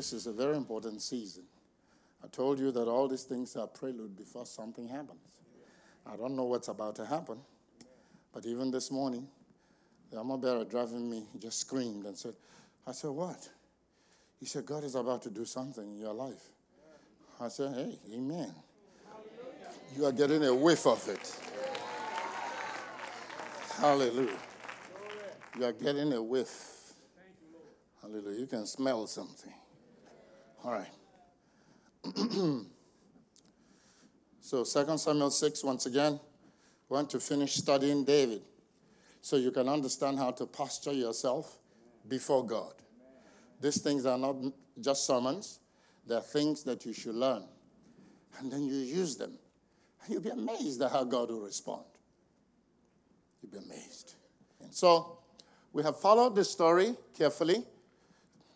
This is a very important season. I told you that all these things are prelude before something happens. I don't know what's about to happen, but even this morning, the armor bearer driving me just screamed and said, I said, What? He said, God is about to do something in your life. I said, Hey, amen. You are getting a whiff of it. Hallelujah. You are getting a whiff. Hallelujah. You can smell something. All right. so 2 Samuel 6, once again, we want to finish studying David so you can understand how to posture yourself before God. These things are not just sermons, they're things that you should learn. And then you use them. And you'll be amazed at how God will respond. You'll be amazed. And so we have followed this story carefully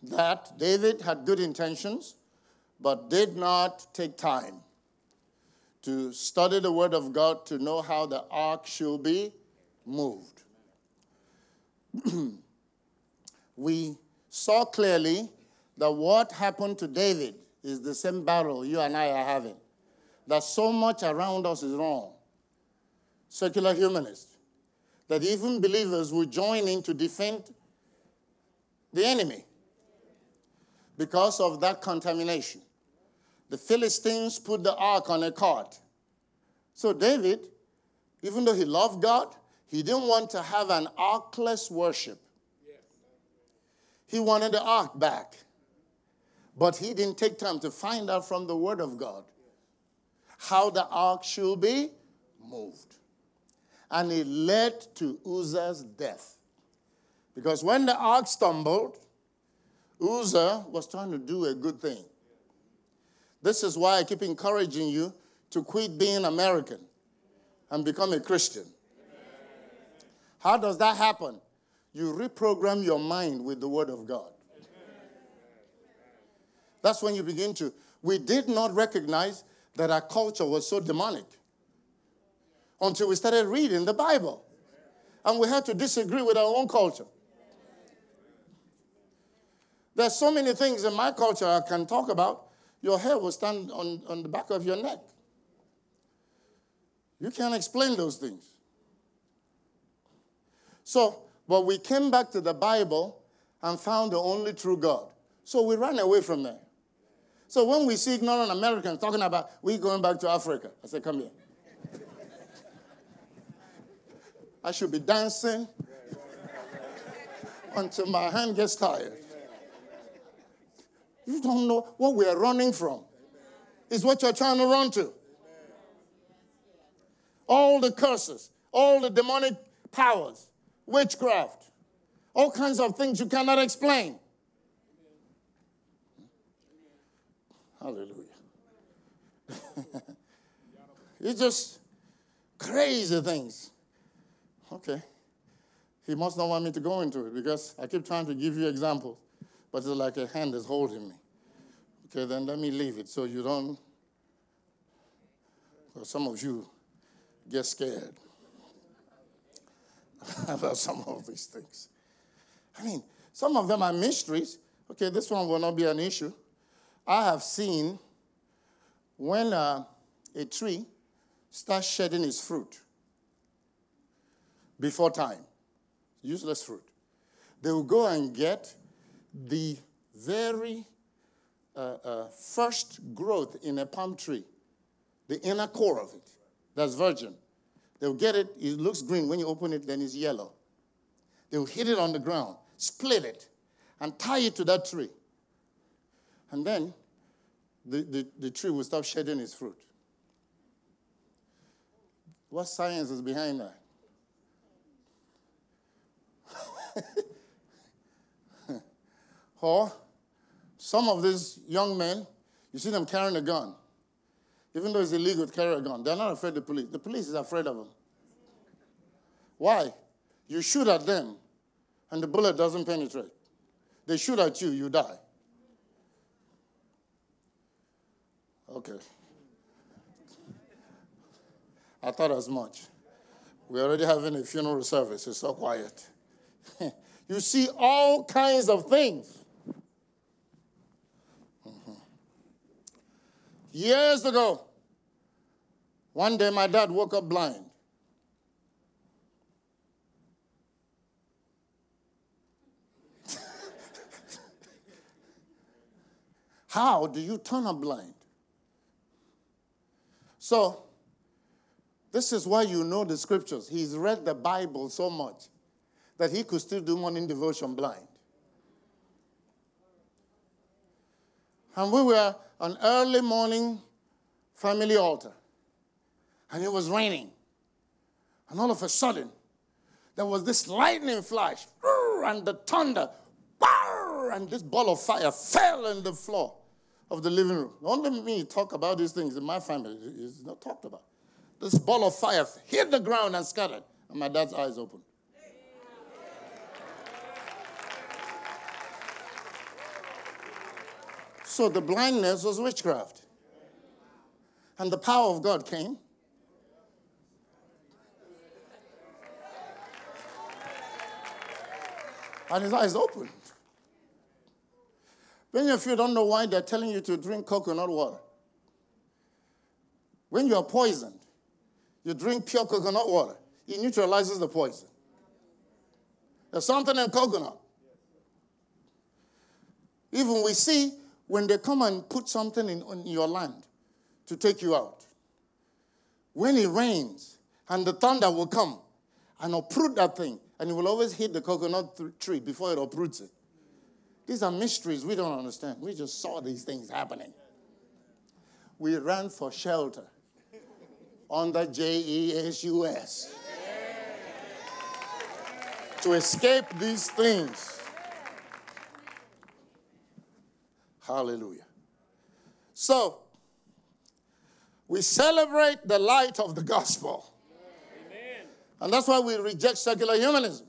that David had good intentions, but did not take time to study the Word of God to know how the ark should be moved. we saw clearly that what happened to David is the same battle you and I are having. That so much around us is wrong. Secular humanists. That even believers will join in to defend the enemy because of that contamination. The Philistines put the ark on a cart. So David, even though he loved God, he didn't want to have an arkless worship. He wanted the ark back. But he didn't take time to find out from the Word of God how the ark should be moved. And it led to Uzzah's death. Because when the ark stumbled, Uzzah was trying to do a good thing. This is why I keep encouraging you to quit being American and become a Christian. How does that happen? You reprogram your mind with the Word of God. That's when you begin to. We did not recognize that our culture was so demonic until we started reading the Bible. And we had to disagree with our own culture. There's so many things in my culture I can talk about. Your hair will stand on, on the back of your neck. You can't explain those things. So, but we came back to the Bible and found the only true God. So we ran away from there. So when we see ignorant Americans talking about we going back to Africa, I said, come here. I should be dancing until my hand gets tired. You don't know what we are running from. Is what you're trying to run to. All the curses, all the demonic powers, witchcraft, all kinds of things you cannot explain. Hallelujah. it's just crazy things. Okay. He must not want me to go into it because I keep trying to give you examples, but it's like a hand is holding me. Okay, then let me leave it so you don't, well, some of you get scared about some of these things. I mean, some of them are mysteries. Okay, this one will not be an issue. I have seen when uh, a tree starts shedding its fruit before time, useless fruit, they will go and get the very uh, uh, first growth in a palm tree, the inner core of it, that's virgin. They'll get it, it looks green. When you open it, then it's yellow. They'll hit it on the ground, split it, and tie it to that tree. And then the, the, the tree will stop shedding its fruit. What science is behind that? Or some of these young men, you see them carrying a gun. Even though it's illegal to carry a gun, they're not afraid of the police. The police is afraid of them. Why? You shoot at them, and the bullet doesn't penetrate. They shoot at you, you die. Okay. I thought as much. We're already having a funeral service. It's so quiet. you see all kinds of things. Years ago, one day my dad woke up blind. How do you turn up blind? So, this is why you know the scriptures. He's read the Bible so much that he could still do morning devotion blind. And we were on early morning family altar, and it was raining. And all of a sudden, there was this lightning flash, and the thunder, and this ball of fire fell on the floor of the living room. Only me talk about these things in my family. It's not talked about. This ball of fire hit the ground and scattered, and my dad's eyes opened. So the blindness was witchcraft. And the power of God came. And his eyes opened. Many of you don't know why they're telling you to drink coconut water. When you are poisoned, you drink pure coconut water, it neutralizes the poison. There's something in coconut. Even we see when they come and put something in, in your land to take you out. When it rains and the thunder will come and uproot that thing, and it will always hit the coconut tree before it uproots it. These are mysteries we don't understand. We just saw these things happening. We ran for shelter under JESUS to escape these things. Hallelujah. So, we celebrate the light of the gospel. And that's why we reject secular humanism.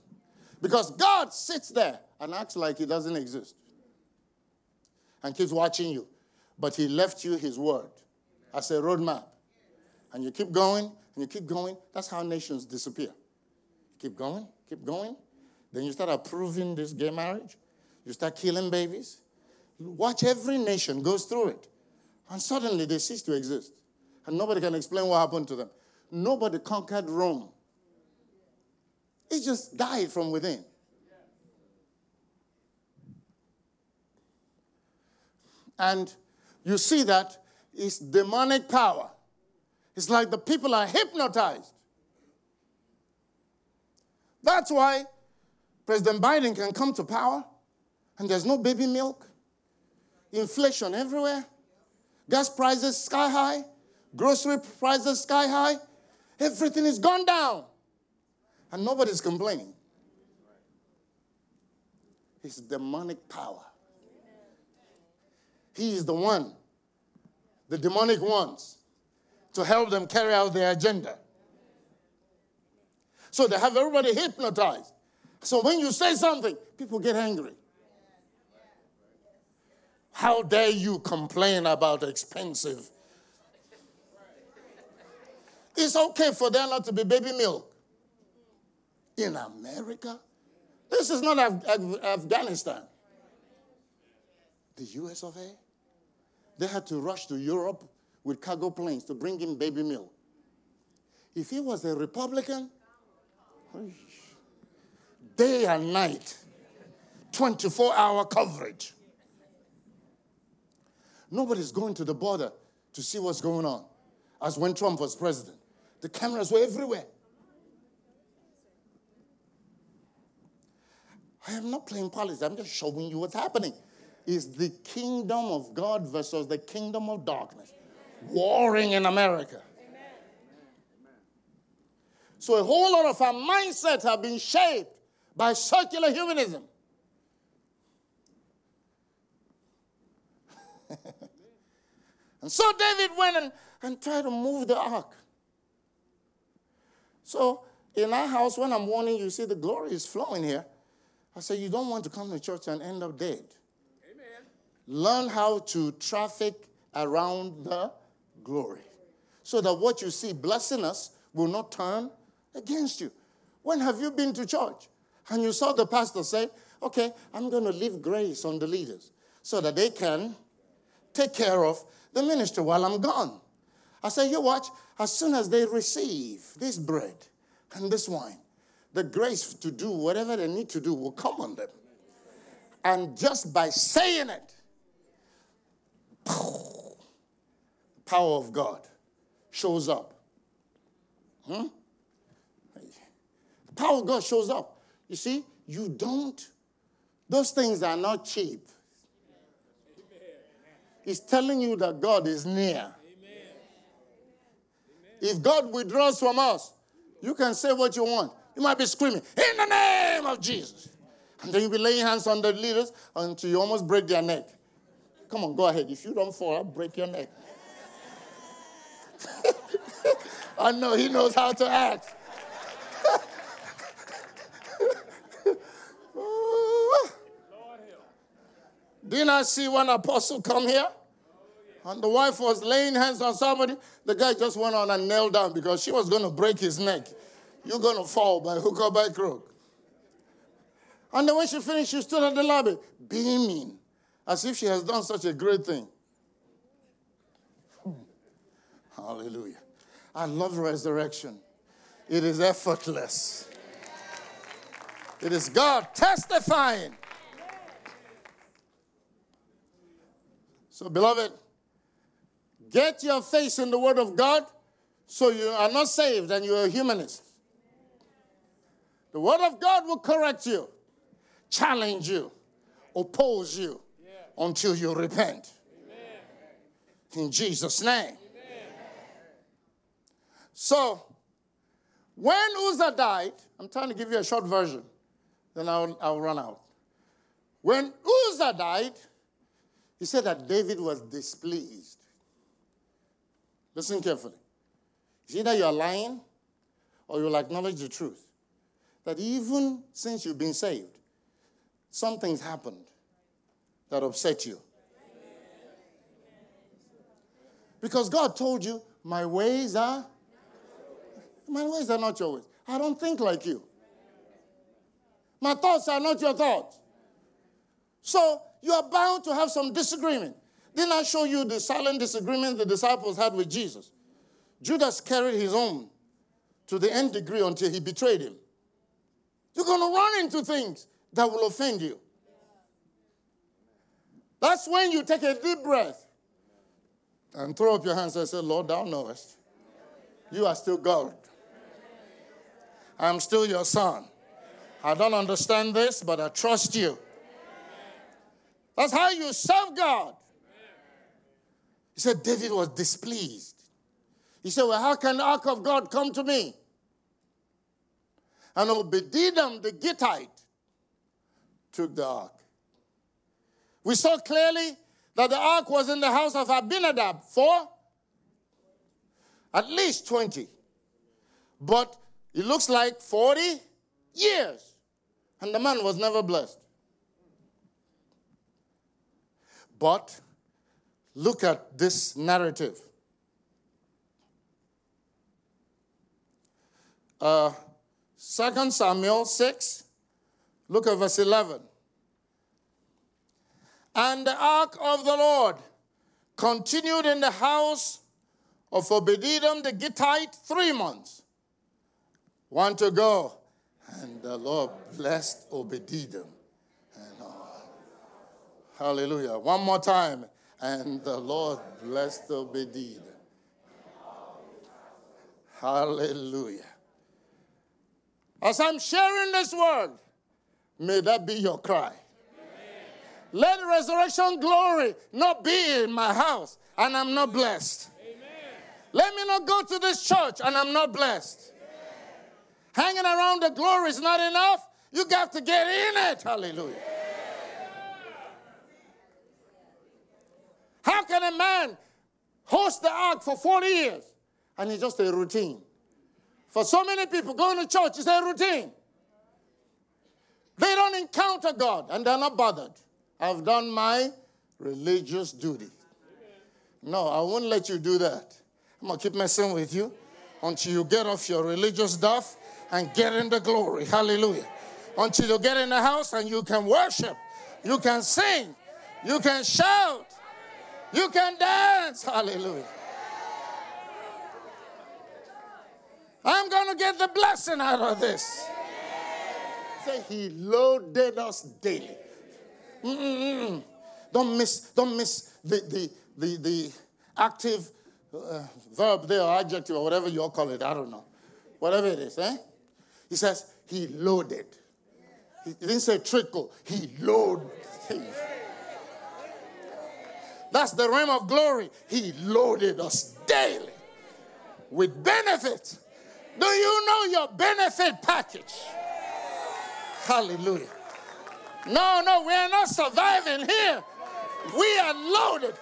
Because God sits there and acts like he doesn't exist and keeps watching you. But he left you his word as a roadmap. And you keep going and you keep going. That's how nations disappear. You keep going, keep going. Then you start approving this gay marriage. You start killing babies. Watch every nation goes through it. And suddenly they cease to exist. And nobody can explain what happened to them. Nobody conquered Rome. It just died from within. And you see that it's demonic power. It's like the people are hypnotized. That's why President Biden can come to power and there's no baby milk, inflation everywhere, gas prices sky high, grocery prices sky high, everything is gone down. And nobody's complaining. It's demonic power. He is the one, the demonic ones, to help them carry out their agenda. So they have everybody hypnotized. So when you say something, people get angry. How dare you complain about expensive? It's okay for there not to be baby milk. In America? This is not Af- Af- Afghanistan. The US of A? They had to rush to Europe with cargo planes to bring in baby milk. If he was a Republican, day and night, 24 hour coverage. Nobody's going to the border to see what's going on. As when Trump was president, the cameras were everywhere. I am not playing politics, I'm just showing you what's happening. Is the kingdom of God versus the kingdom of darkness warring in America. So a whole lot of our mindsets have been shaped by secular humanism. And so David went and, and tried to move the ark. So in our house, when I'm warning you, see the glory is flowing here. I say, you don't want to come to church and end up dead. Amen. Learn how to traffic around the glory. So that what you see blessing us will not turn against you. When have you been to church and you saw the pastor say, okay, I'm going to leave grace on the leaders so that they can take care of the ministry while I'm gone? I say, you watch, as soon as they receive this bread and this wine, the grace to do whatever they need to do will come on them. And just by saying it, the power of God shows up. Hmm? The power of God shows up. You see, you don't, those things are not cheap. He's telling you that God is near. If God withdraws from us, you can say what you want. You might be screaming, in the name of Jesus. And then you'll be laying hands on the leaders until you almost break their neck. Come on, go ahead. If you don't fall, I'll break your neck. I know he knows how to act. Didn't I see one apostle come here? And the wife was laying hands on somebody. The guy just went on and knelt down because she was going to break his neck. You're going to fall by hook or by crook. And then when she finished, she stood at the lobby, beaming, as if she has done such a great thing. Hmm. Hallelujah. I love resurrection. It is effortless. It is God testifying. So, beloved, Get your face in the Word of God so you are not saved and you're a humanist. The Word of God will correct you, challenge you, oppose you until you repent. In Jesus' name. So, when Uzzah died, I'm trying to give you a short version, then I'll, I'll run out. When Uzzah died, he said that David was displeased. Listen carefully. It's either you're lying or you'll acknowledge the truth. That even since you've been saved, something's happened that upset you. Because God told you, my ways are, my ways are not your ways. I don't think like you. My thoughts are not your thoughts. So you are bound to have some disagreement. Didn't I show you the silent disagreement the disciples had with Jesus? Judas carried his own to the end degree until he betrayed him. You're going to run into things that will offend you. That's when you take a deep breath and throw up your hands and say, Lord, thou knowest. You are still God. I'm still your son. I don't understand this, but I trust you. That's how you serve God. He said, David was displeased. He said, Well, how can the ark of God come to me? And Obededom the Gittite took the ark. We saw clearly that the ark was in the house of Abinadab for at least 20. But it looks like 40 years. And the man was never blessed. But Look at this narrative. Uh, 2 Samuel 6, look at verse 11. And the ark of the Lord continued in the house of Obededom the Gittite three months. One to go. And the Lord blessed Obededom. Hallelujah. One more time. And the Lord blessed Obededom. Hallelujah. As I'm sharing this word, may that be your cry. Amen. Let resurrection glory not be in my house and I'm not blessed. Amen. Let me not go to this church and I'm not blessed. Amen. Hanging around the glory is not enough. You got to get in it. Hallelujah. How can a man host the ark for 40 years, and it's just a routine. For so many people going to church, it's a routine. They don't encounter God and they're not bothered. I've done my religious duty. No, I won't let you do that. I'm going to keep messing with you until you get off your religious stuff and get in the glory. Hallelujah. Until you get in the house and you can worship, you can sing, you can shout, you can dance. Hallelujah. I'm going to get the blessing out of this. Say, He loaded us daily. Mm-mm-mm. Don't miss, don't miss the, the, the, the active uh, verb there, or adjective, or whatever you all call it. I don't know. Whatever it is, eh? He says, He loaded. He didn't say trickle, He loaded. That's the realm of glory. He loaded us daily with benefits. Do you know your benefit package? Hallelujah. No, no, we are not surviving here. We are loaded.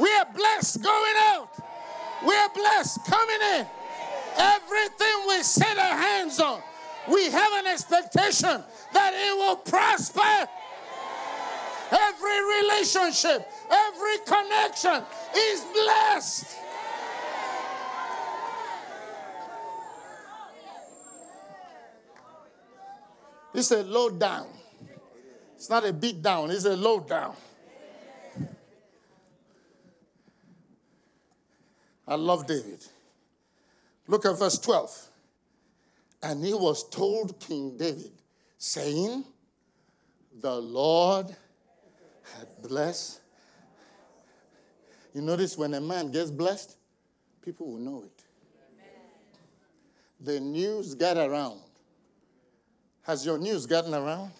We are blessed going out. We are blessed coming in. Everything we set our hands on, we have an expectation that it will prosper. Every relationship, every connection is blessed. It's a low down. It's not a beat down, it's a low down. I love David. Look at verse 12. And he was told King David, saying, The Lord had blessed. You notice when a man gets blessed, people will know it. The news got around. Has your news gotten around?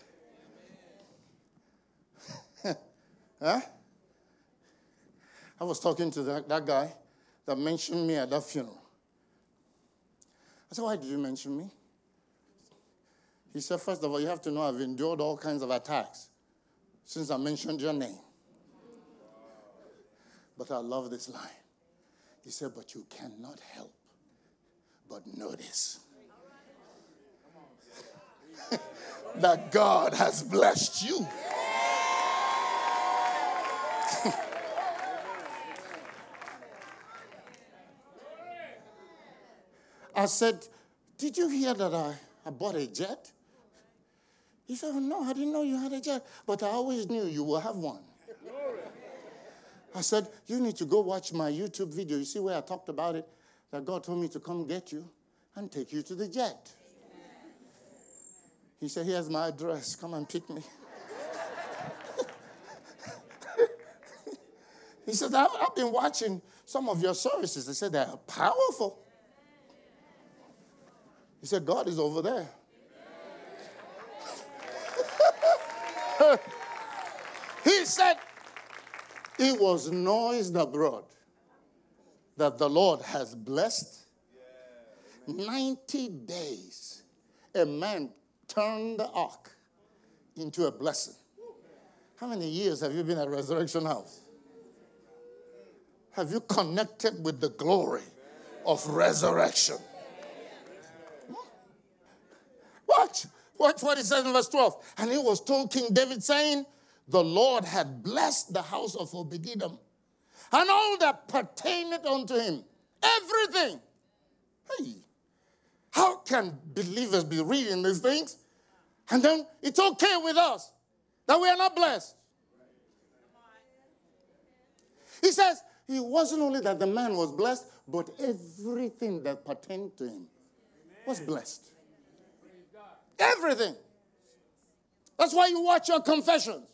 huh? I was talking to that, that guy that mentioned me at that funeral. I said, Why did you mention me? He said, First of all, you have to know I've endured all kinds of attacks since I mentioned your name. But I love this line. He said, But you cannot help but notice that God has blessed you. I said, Did you hear that I, I bought a jet? He said, oh, No, I didn't know you had a jet, but I always knew you will have one. I said, You need to go watch my YouTube video. You see where I talked about it? That God told me to come get you and take you to the jet. He said, Here's my address. Come and pick me. he said, I've, I've been watching some of your services. They said they're powerful. He said, God is over there. He said, It was noised abroad that the Lord has blessed 90 days. A man turned the ark into a blessing. How many years have you been at Resurrection House? Have you connected with the glory of resurrection? Watch. Watch what it says in verse 12. And he was told King David, saying, The Lord had blessed the house of Obededom and all that pertained unto him. Everything. Hey, how can believers be reading these things? And then it's okay with us that we are not blessed. He says, it wasn't only that the man was blessed, but everything that pertained to him was blessed. Everything. That's why you watch your confessions.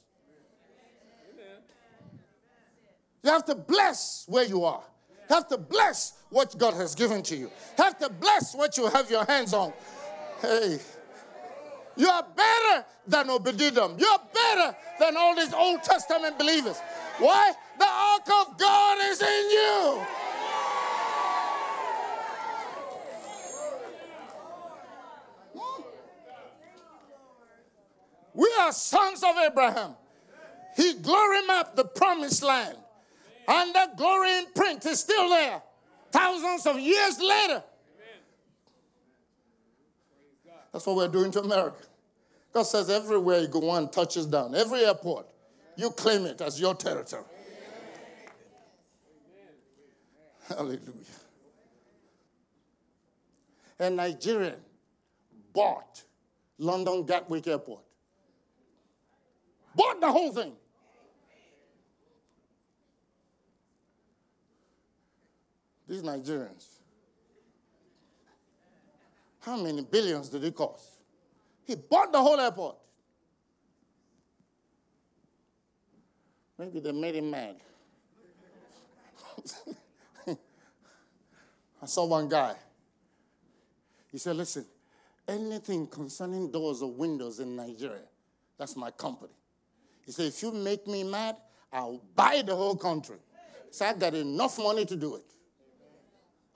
You have to bless where you are. You have to bless what God has given to you. You have to bless what you have your hands on. Hey. You are better than Obededom. You are better than all these Old Testament believers. Why? The ark of God is in you. We are sons of Abraham. He glory mapped the promised land And that glory imprint is still there. Thousands of years later. That's what we're doing to America. God says everywhere you go, one touches down. Every airport, you claim it as your territory. Hallelujah. A Nigerian bought London Gatwick Airport. Bought the whole thing. These Nigerians. How many billions did it cost? He bought the whole airport. Maybe they made him mad. I saw one guy. He said, Listen, anything concerning doors or windows in Nigeria, that's my company. He said, If you make me mad, I'll buy the whole country. So I got enough money to do it.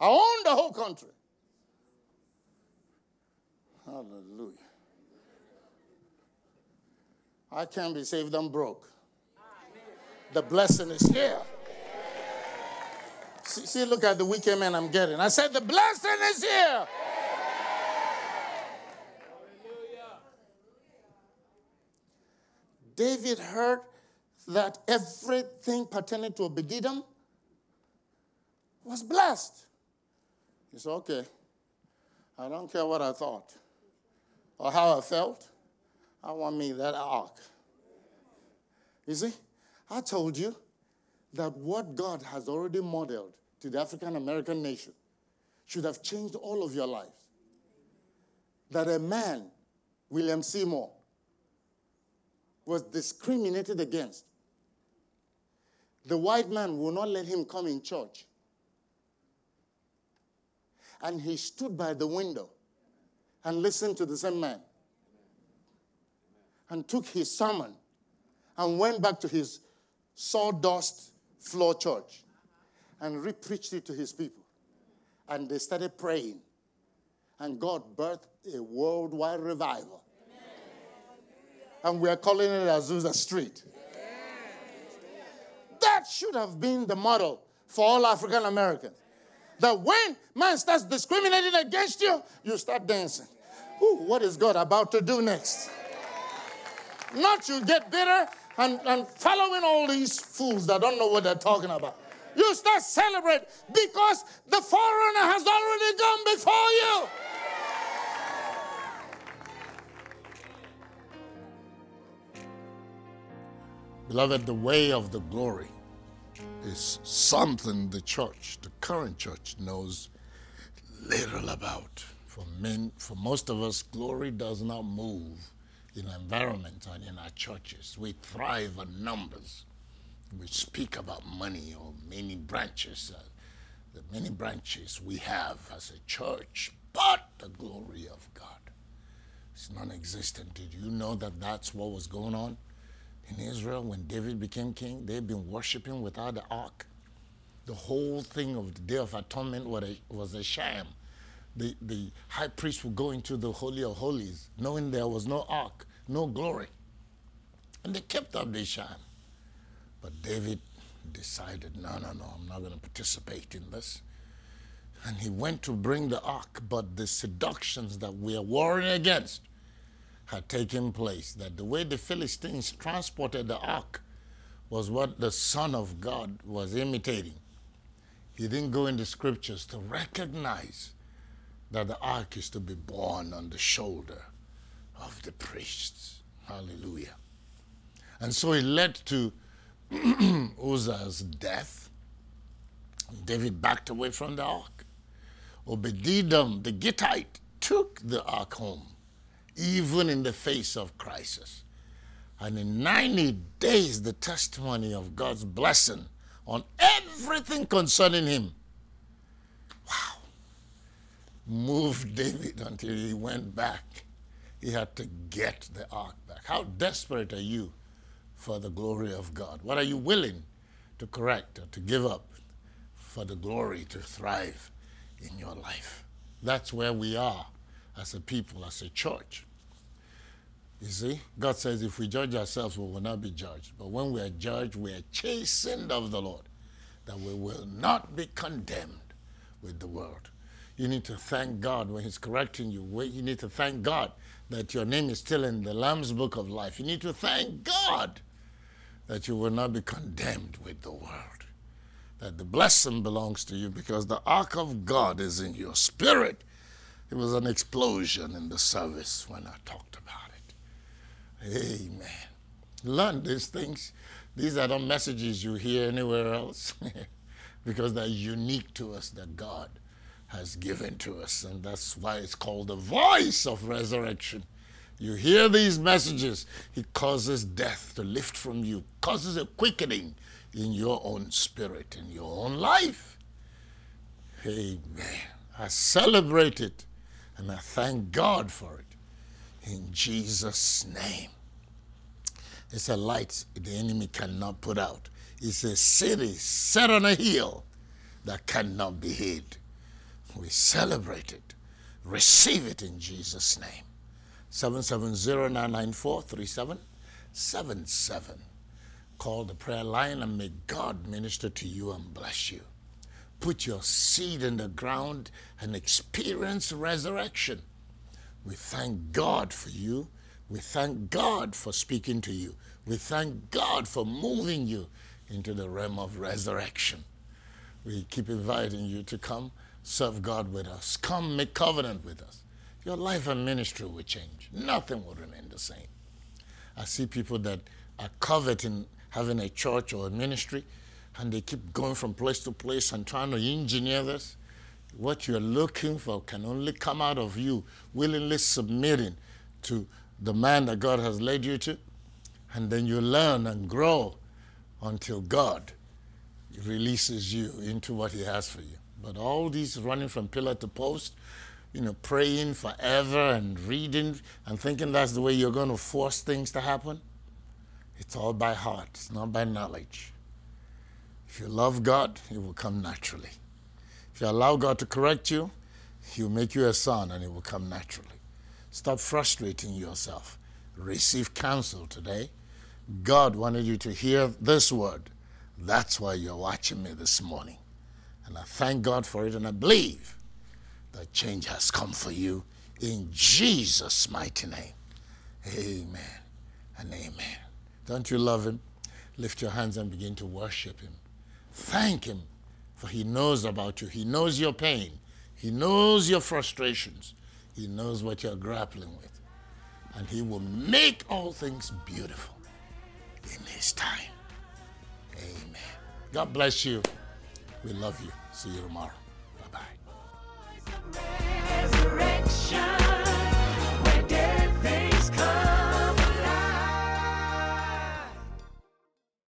I own the whole country. Hallelujah. I can't be saved, I'm broke. The blessing is here. See, see, look at the wicked man I'm getting. I said, The blessing is here. David heard that everything pertaining to Obededom was blessed. Said, Okay, I don't care what I thought or how I felt. I want me that ark. You see, I told you that what God has already modeled to the African American nation should have changed all of your lives. That a man, William Seymour, was discriminated against. The white man will not let him come in church. And he stood by the window and listened to the same man and took his sermon and went back to his sawdust floor church and repreached it to his people. And they started praying. And God birthed a worldwide revival. And we're calling it Azusa Street. That should have been the model for all African Americans. That when man starts discriminating against you, you start dancing. Ooh, what is God about to do next? Not you get bitter and, and following all these fools that don't know what they're talking about. You start celebrate because the forerunner has already gone before you. Beloved, the way of the glory is something the church, the current church, knows little about. For men, for most of us, glory does not move in our environment and in our churches. We thrive on numbers. We speak about money or many branches, uh, the many branches we have as a church, but the glory of God is non existent. Did you know that that's what was going on in Israel when David became king? They'd been worshiping without the ark. The whole thing of the Day of Atonement was a, was a sham. The, the high priest would go into the Holy of Holies knowing there was no ark, no glory. And they kept up the sham. But David decided, no, no, no, I'm not going to participate in this. And he went to bring the ark, but the seductions that we are warring against had taken place. That the way the Philistines transported the ark was what the Son of God was imitating. He didn't go in the scriptures to recognize that the ark is to be borne on the shoulder of the priests. Hallelujah. And so it led to Uzzah's death. David backed away from the ark. Obededom, the Gittite, took the ark home, even in the face of crisis. And in 90 days, the testimony of God's blessing on everything concerning him. Wow. Moved David until he went back. He had to get the ark back. How desperate are you for the glory of God? What are you willing to correct or to give up for the glory to thrive in your life? That's where we are as a people, as a church. You see, God says if we judge ourselves, we will not be judged. But when we are judged, we are chastened of the Lord. that we will not be condemned with the world. You need to thank God when He's correcting you. You need to thank God that your name is still in the Lamb's book of life. You need to thank God that you will not be condemned with the world. That the blessing belongs to you because the ark of God is in your spirit. It was an explosion in the service when I talked about it. Amen. Learn these things. These are not messages you hear anywhere else because they're unique to us that God has given to us. And that's why it's called the voice of resurrection. You hear these messages, it causes death to lift from you, causes a quickening in your own spirit, in your own life. Amen. I celebrate it and I thank God for it. In Jesus' name. It's a light the enemy cannot put out. It's a city set on a hill that cannot be hid. We celebrate it. Receive it in Jesus' name. 770-994-3777. Call the prayer line and may God minister to you and bless you. Put your seed in the ground and experience resurrection. We thank God for you. We thank God for speaking to you. We thank God for moving you into the realm of resurrection. We keep inviting you to come serve God with us. Come make covenant with us. Your life and ministry will change. Nothing will remain the same. I see people that are coveting having a church or a ministry, and they keep going from place to place and trying to engineer this. What you're looking for can only come out of you willingly submitting to the man that God has led you to. And then you learn and grow until God releases you into what He has for you. But all these running from pillar to post, you know, praying forever and reading and thinking that's the way you're going to force things to happen, it's all by heart, it's not by knowledge. If you love God, it will come naturally. If you allow God to correct you, He'll make you a son and it will come naturally. Stop frustrating yourself. Receive counsel today. God wanted you to hear this word. That's why you're watching me this morning. And I thank God for it, and I believe that change has come for you in Jesus' mighty name. Amen and amen. Don't you love Him? Lift your hands and begin to worship Him. Thank Him, for He knows about you. He knows your pain. He knows your frustrations. He knows what you're grappling with. And He will make all things beautiful in His time. Amen. God bless you. We love you. See you tomorrow. Bye bye.